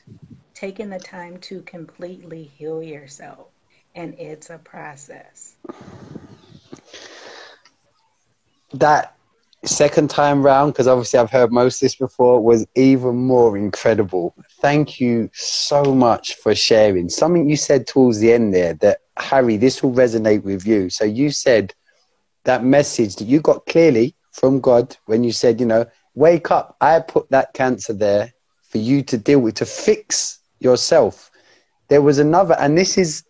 Taking the time to completely heal yourself and it's a process.
That second time round, because obviously I've heard most of this before, was even more incredible. Thank you so much for sharing. Something you said towards the end there that, Harry, this will resonate with you. So you said that message that you got clearly from God when you said, you know, wake up. I put that cancer there for you to deal with, to fix yourself. There was another, and this is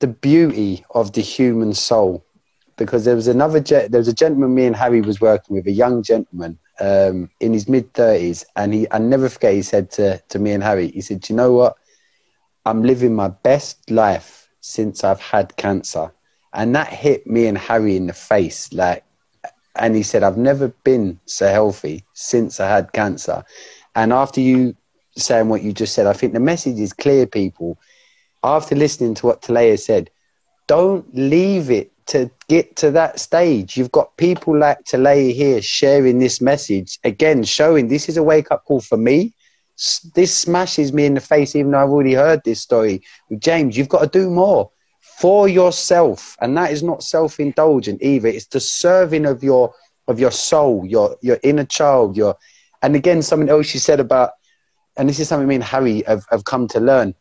the beauty of the human soul because there was another there was a gentleman me and Harry was working with a young gentleman um, in his mid thirties, and he I never forget he said to to me and Harry, he said, "Do you know what? I'm living my best life since I've had cancer," and that hit me and Harry in the face, like. And he said, "I've never been so healthy since I had cancer." And after you saying what you just said, I think the message is clear, people. After listening to what Talea said, don't leave it to get to that stage. You've got people like Talay here sharing this message again, showing this is a wake up call for me. This smashes me in the face, even though I've already heard this story with James. You've got to do more for yourself, and that is not self indulgent either. It's the serving of your of your soul, your your inner child. Your and again, something else you said about, and this is something me and Harry have, have come to learn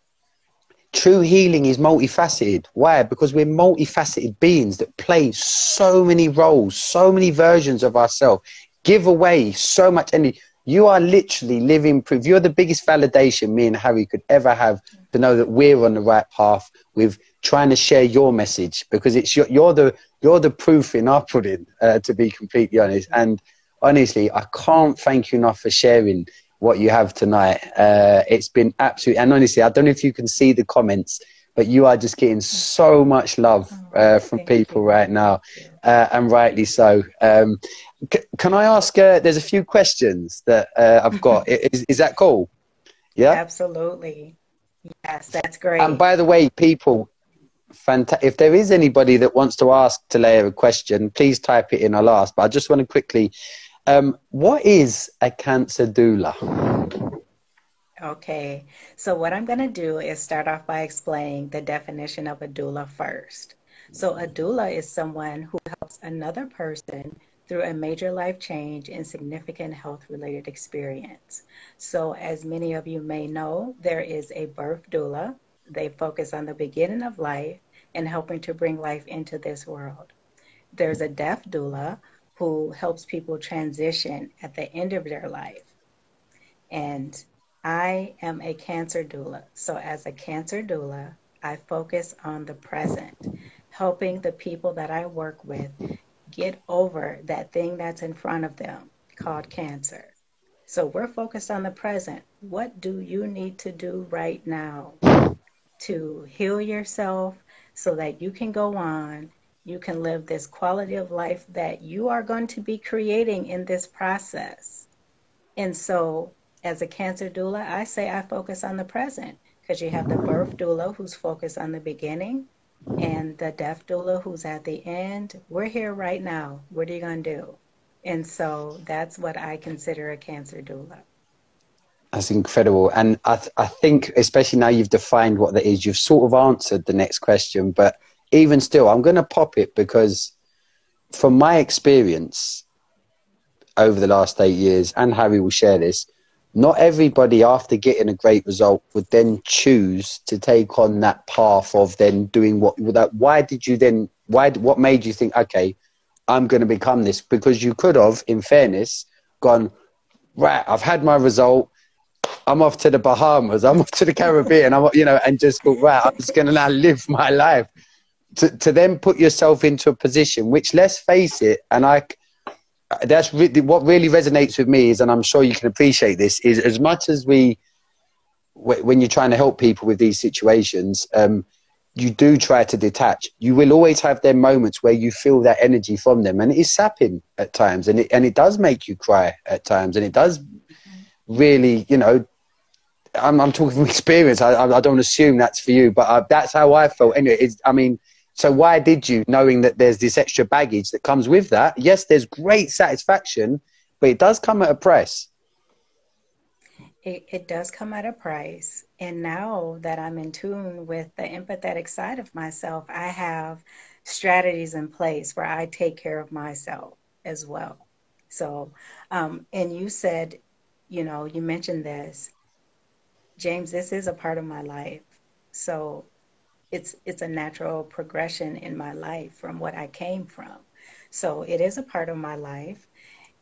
True healing is multifaceted. Why? Because we're multifaceted beings that play so many roles, so many versions of ourselves, give away so much energy. You are literally living proof. You're the biggest validation me and Harry could ever have to know that we're on the right path with trying to share your message because it's your, you're the you're the proof in our pudding, uh, to be completely honest. And honestly, I can't thank you enough for sharing what you have tonight. Uh, it's been absolutely, and honestly, I don't know if you can see the comments, but you are just getting so much love uh, from people right now, uh, and rightly so. Um, c- can I ask? Uh, there's a few questions that uh, I've got. (laughs) is, is that cool?
Yeah, absolutely. Yes, that's great.
And by the way, people, fanta- if there is anybody that wants to ask Talea a question, please type it in. I'll ask. But I just want to quickly um, what is a cancer doula?
Okay, so what I'm going to do is start off by explaining the definition of a doula first. So, a doula is someone who helps another person through a major life change and significant health related experience. So, as many of you may know, there is a birth doula. They focus on the beginning of life and helping to bring life into this world. There's a death doula who helps people transition at the end of their life. And I am a cancer doula. So, as a cancer doula, I focus on the present, helping the people that I work with get over that thing that's in front of them called cancer. So, we're focused on the present. What do you need to do right now to heal yourself so that you can go on you can live this quality of life that you are going to be creating in this process. And so, as a cancer doula, I say I focus on the present because you have the birth doula who's focused on the beginning and the death doula who's at the end. We're here right now. What are you going to do? And so that's what I consider a cancer doula.
That's incredible. And I, th- I think, especially now you've defined what that is, you've sort of answered the next question, but even still, I'm going to pop it because, from my experience over the last eight years, and Harry will share this, not everybody, after getting a great result, would then choose to take on that path of then doing what. That why did you then? Why? What made you think? Okay, I'm going to become this because you could have, in fairness, gone right. I've had my result. I'm off to the Bahamas. I'm off to the Caribbean. I'm, you know, and just go right. I'm just going to now live my life to, to then put yourself into a position which let's face it and i that's really what really resonates with me is and i'm sure you can appreciate this is as much as we when you're trying to help people with these situations um, you do try to detach you will always have their moments where you feel that energy from them and it is sapping at times and it, and it does make you cry at times and it does really you know I'm, I'm talking from (laughs) experience. I, I, don't assume that's for you, but uh, that's how I felt. Anyway, it's, I mean, so why did you, knowing that there's this extra baggage that comes with that? Yes, there's great satisfaction, but it does come at a price.
It, it does come at a price. And now that I'm in tune with the empathetic side of myself, I have strategies in place where I take care of myself as well. So, um, and you said, you know, you mentioned this, James. This is a part of my life, so it's it's a natural progression in my life from what I came from. So it is a part of my life,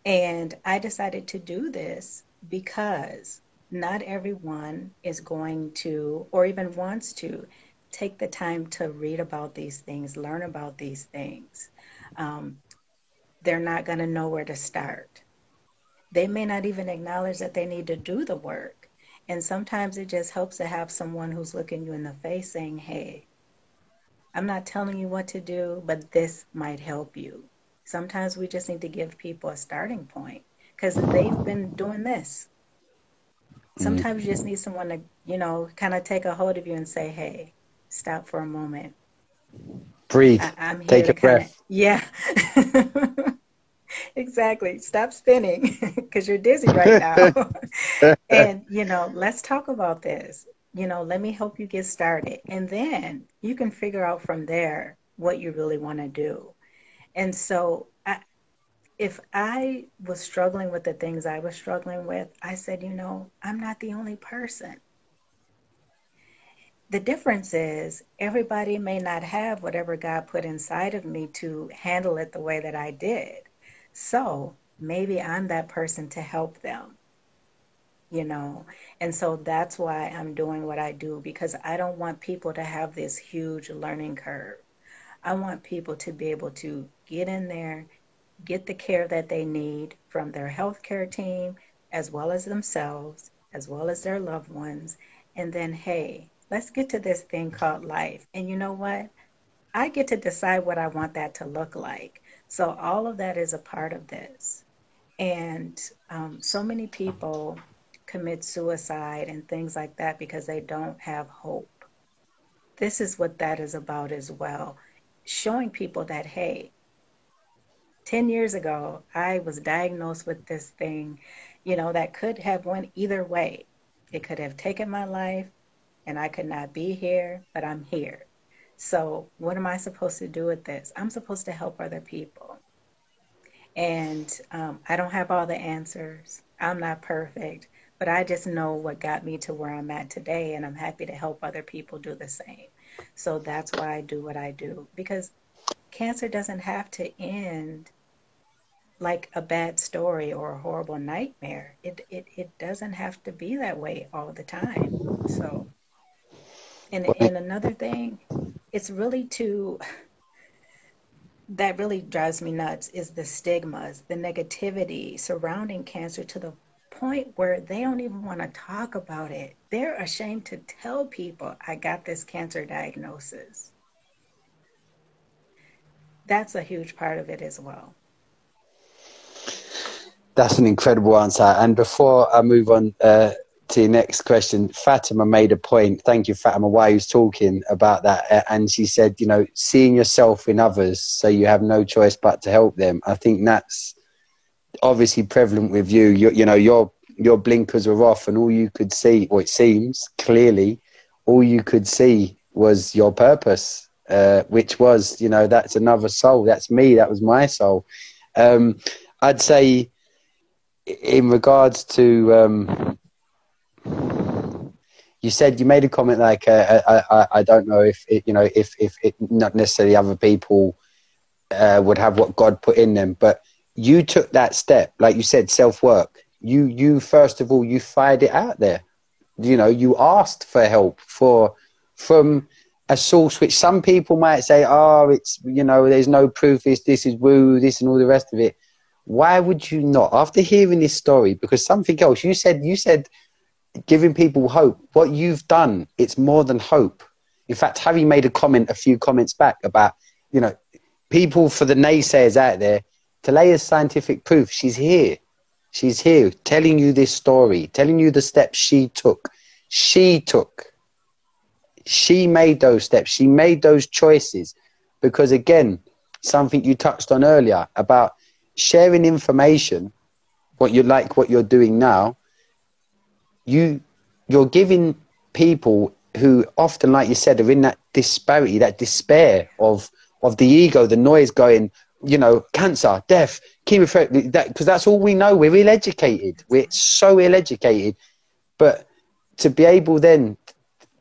and I decided to do this because not everyone is going to or even wants to take the time to read about these things, learn about these things. Um, they're not going to know where to start. They may not even acknowledge that they need to do the work. And sometimes it just helps to have someone who's looking you in the face saying, hey, I'm not telling you what to do, but this might help you. Sometimes we just need to give people a starting point because they've been doing this. Mm-hmm. Sometimes you just need someone to, you know, kind of take a hold of you and say, hey, stop for a moment.
Breathe. I, am here Take a breath.
Kinda, yeah. (laughs) exactly. Stop spinning (laughs) because you're dizzy right now. (laughs) and, you know, let's talk about this. You know, let me help you get started. And then you can figure out from there what you really want to do. And so, I, if I was struggling with the things I was struggling with, I said, you know, I'm not the only person. The difference is everybody may not have whatever God put inside of me to handle it the way that I did. So maybe I'm that person to help them, you know? And so that's why I'm doing what I do because I don't want people to have this huge learning curve. I want people to be able to get in there, get the care that they need from their healthcare team, as well as themselves, as well as their loved ones. And then, hey, let's get to this thing called life. And you know what? I get to decide what I want that to look like. So all of that is a part of this. And um, so many people commit suicide and things like that because they don't have hope. This is what that is about as well. Showing people that, hey, 10 years ago, I was diagnosed with this thing, you know, that could have went either way. It could have taken my life and I could not be here, but I'm here. So, what am I supposed to do with this? I'm supposed to help other people. And um, I don't have all the answers. I'm not perfect, but I just know what got me to where I'm at today, and I'm happy to help other people do the same. So, that's why I do what I do because cancer doesn't have to end like a bad story or a horrible nightmare. It, it, it doesn't have to be that way all the time. So, and, and another thing, it's really to, that really drives me nuts is the stigmas, the negativity surrounding cancer to the point where they don't even want to talk about it. They're ashamed to tell people, I got this cancer diagnosis. That's a huge part of it as well.
That's an incredible answer. And before I move on uh, to your next question, Fatima made a point. Thank you, Fatima, while he was talking about that. And she said, you know, seeing yourself in others so you have no choice but to help them. I think that's obviously prevalent with you. You, you know, your your blinkers were off, and all you could see, or it seems clearly, all you could see was your purpose, uh, which was, you know, that's another soul. That's me. That was my soul. Um, I'd say, in regards to um, you said you made a comment like uh, I, I, I don't know if it, you know if if it, not necessarily other people uh, would have what God put in them, but you took that step, like you said, self work. You you first of all you fired it out there. You know you asked for help for from a source which some people might say, oh, it's you know there's no proof. This this is woo this and all the rest of it. Why would you not? After hearing this story, because something else you said you said giving people hope. What you've done, it's more than hope. In fact, Harry made a comment a few comments back about, you know, people for the naysayers out there, Talea's scientific proof, she's here. She's here telling you this story, telling you the steps she took. She took. She made those steps. She made those choices. Because again, something you touched on earlier about sharing information, what you like, what you're doing now, you you're giving people who often, like you said, are in that disparity, that despair of of the ego, the noise going, you know, cancer, death, chemotherapy, that because that's all we know. We're ill-educated. We're so ill-educated, but to be able then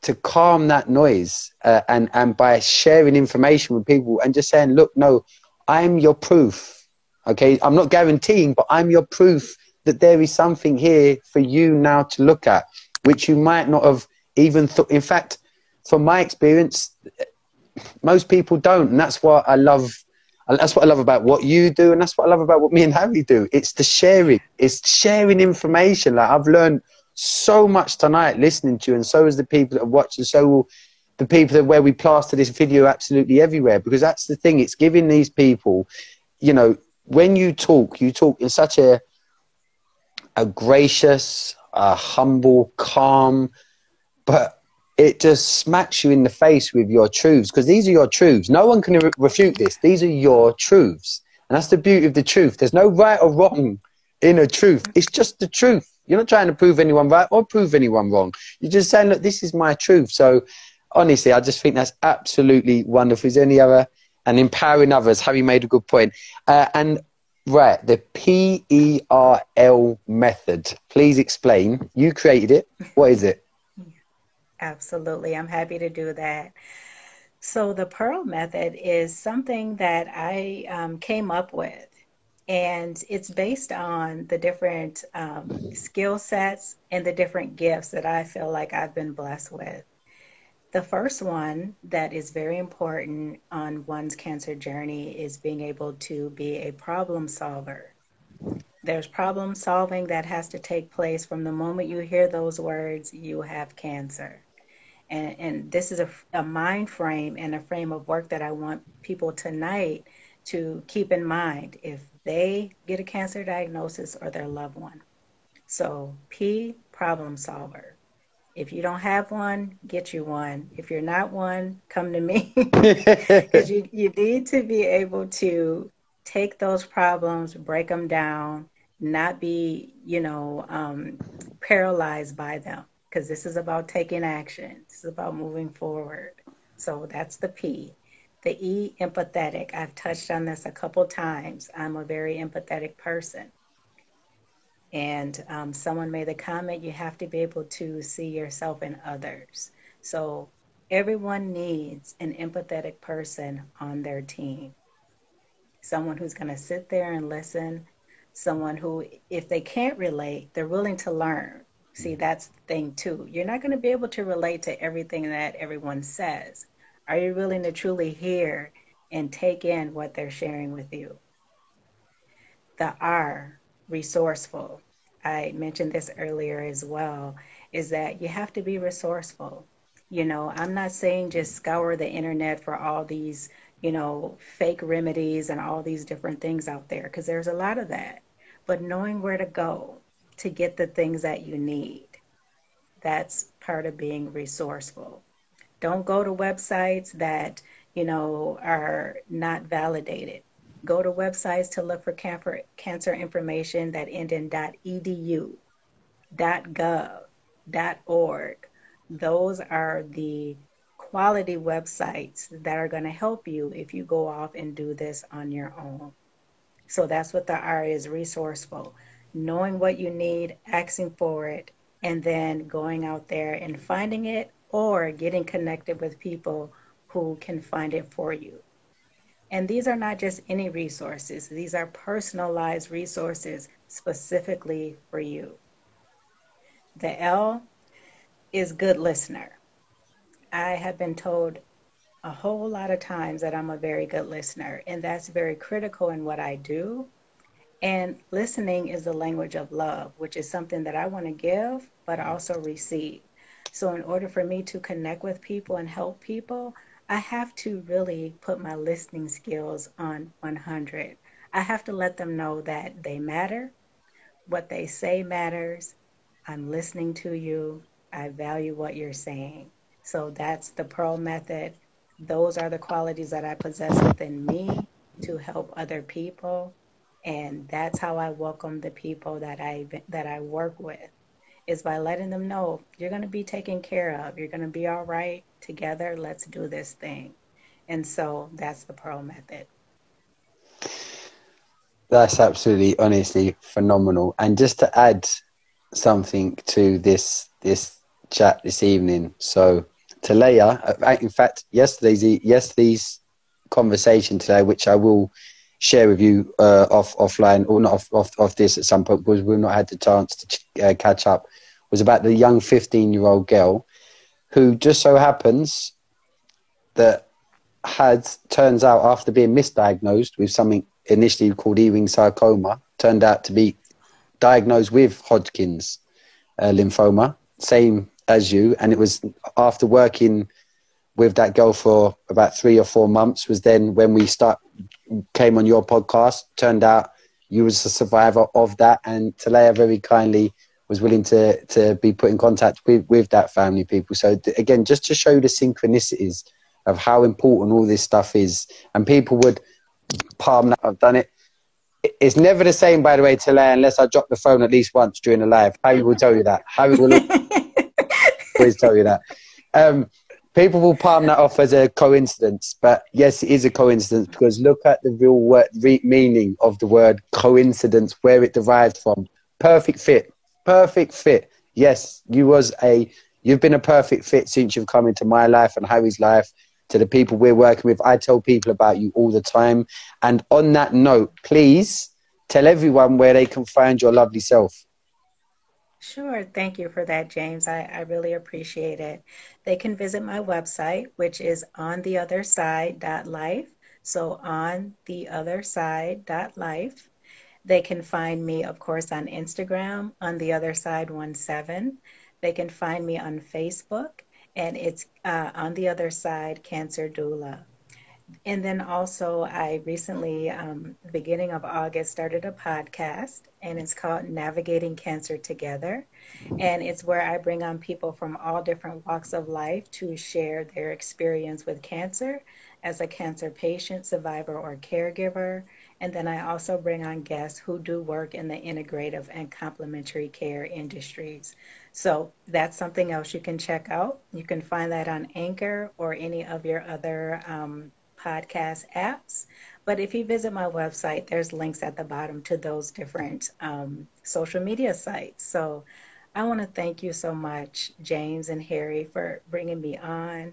to calm that noise uh, and and by sharing information with people and just saying, look, no, I'm your proof. Okay, I'm not guaranteeing, but I'm your proof that there is something here for you now to look at, which you might not have even thought. In fact, from my experience, most people don't, and that's what I love. That's what I love about what you do, and that's what I love about what me and Harry do. It's the sharing. It's sharing information. Like I've learned so much tonight listening to you, and so is the people that have watched, and so will the people that where we plaster this video absolutely everywhere. Because that's the thing. It's giving these people, you know, when you talk, you talk in such a a gracious, a humble, calm, but it just smacks you in the face with your truths because these are your truths. No one can re- refute this. These are your truths. And that's the beauty of the truth. There's no right or wrong in a truth. It's just the truth. You're not trying to prove anyone right or prove anyone wrong. You're just saying, look, this is my truth. So honestly, I just think that's absolutely wonderful. Is there any other and empowering others? Harry made a good point. Uh, and right, the P E R L method. Please explain. You created it. What is it?
Absolutely. I'm happy to do that. So, the Pearl method is something that I um, came up with, and it's based on the different um, skill sets and the different gifts that I feel like I've been blessed with. The first one that is very important on one's cancer journey is being able to be a problem solver. There's problem solving that has to take place from the moment you hear those words, you have cancer. And, and this is a, a mind frame and a frame of work that I want people tonight to keep in mind if they get a cancer diagnosis or their loved one. So, P, problem solver. If you don't have one, get you one. If you're not one, come to me. (laughs) (laughs) Because you, you need to be able to take those problems, break them down, not be, you know, um, paralyzed by them because this is about taking action. This is about moving forward. So that's the P. The E, empathetic. I've touched on this a couple times. I'm a very empathetic person. And um, someone made the comment you have to be able to see yourself in others. So everyone needs an empathetic person on their team. Someone who's going to sit there and listen. Someone who, if they can't relate, they're willing to learn See, that's the thing too. You're not going to be able to relate to everything that everyone says. Are you willing to truly hear and take in what they're sharing with you? The R, resourceful. I mentioned this earlier as well, is that you have to be resourceful. You know, I'm not saying just scour the internet for all these, you know, fake remedies and all these different things out there, because there's a lot of that. But knowing where to go, to get the things that you need. That's part of being resourceful. Don't go to websites that, you know, are not validated. Go to websites to look for cancer information that end in .edu, .gov, .org. Those are the quality websites that are going to help you if you go off and do this on your own. So that's what the R is resourceful knowing what you need, asking for it, and then going out there and finding it or getting connected with people who can find it for you. And these are not just any resources, these are personalized resources specifically for you. The L is good listener. I have been told a whole lot of times that I'm a very good listener, and that's very critical in what I do and listening is the language of love, which is something that I want to give, but also receive. So, in order for me to connect with people and help people, I have to really put my listening skills on 100. I have to let them know that they matter, what they say matters. I'm listening to you. I value what you're saying. So, that's the Pearl method. Those are the qualities that I possess within me to help other people and that's how I welcome the people that I that I work with is by letting them know you're going to be taken care of. You're going to be all right together. Let's do this thing. And so that's the Pearl method.
That's absolutely, honestly phenomenal. And just to add something to this this chat this evening, so Talea, uh, in fact, yesterday's yesterday's conversation today, which I will share with you uh, off offline or not off, off off this at some point because we've not had the chance to uh, catch up, was about the young fifteen year old girl who just so happens that had turns out after being misdiagnosed with something initially called Ewing sarcoma, turned out to be diagnosed with Hodgkin's uh, lymphoma, same as you, and it was after working with that girl for about three or four months was then when we start came on your podcast turned out you was a survivor of that. And Talea very kindly was willing to to be put in contact with with that family people. So again just to show the synchronicities of how important all this stuff is. And people would palm that I've done it. It's never the same by the way Talea unless I drop the phone at least once during the live. Harry will tell you that. Harry will (laughs) always tell you that. Um, people will palm that off as a coincidence, but yes, it is a coincidence because look at the real word, re- meaning of the word coincidence, where it derived from. Perfect fit, perfect fit. Yes, you was a, you've been a perfect fit since you've come into my life and Harry's life. To the people we're working with, I tell people about you all the time. And on that note, please tell everyone where they can find your lovely self.
Sure. Thank you for that, James. I, I really appreciate it. They can visit my website, which is ontheotherside.life. So ontheotherside.life. They can find me, of course, on Instagram, on the other side 17. They can find me on Facebook, and it's uh, on the other side Cancer Doula. And then also, I recently, um, beginning of August, started a podcast, and it's called Navigating Cancer Together. And it's where I bring on people from all different walks of life to share their experience with cancer as a cancer patient, survivor, or caregiver. And then I also bring on guests who do work in the integrative and complementary care industries. So that's something else you can check out. You can find that on Anchor or any of your other um, podcast apps. But if you visit my website, there's links at the bottom to those different um, social media sites. So I want to thank you so much, James and Harry, for bringing me on,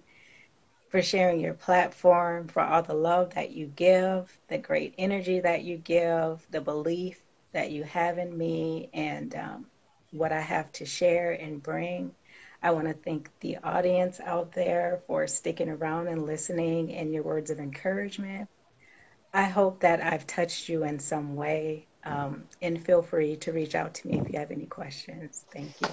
for sharing your platform, for all the love that you give, the great energy that you give, the belief that you have in me, and um, what I have to share and bring. I want to thank the audience out there for sticking around and listening and your words of encouragement. I hope that I've touched you in some way. Um, and feel free to reach out to me if you have any questions. Thank you.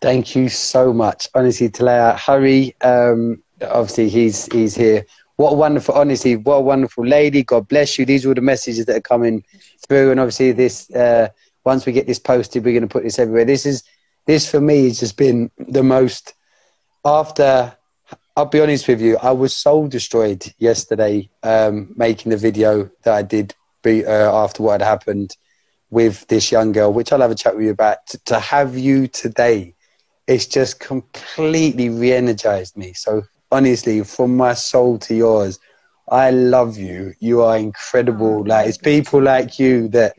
Thank you so much. Honestly, Talea, Harry, um, obviously he's he's here. What a wonderful, honestly, what a wonderful lady. God bless you. These are all the messages that are coming through. And obviously this, uh, once we get this posted, we're going to put this everywhere. This is, this for me has just been the most after I'll be honest with you, I was soul destroyed yesterday um, making the video that I did be, uh, after what had happened with this young girl, which I'll have a chat with you about. to, to have you today, it's just completely re-energized me. So honestly, from my soul to yours, I love you. You are incredible. Oh, like it's people like you that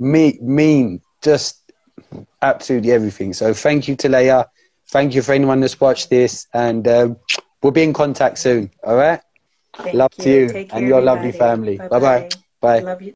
me, mean just absolutely everything. So thank you, Talea. Thank you for anyone that's watched this, and um, we'll be in contact soon. All right.
Thank
Love
you.
to you
Take
and your
everybody.
lovely family. Bye bye. Bye.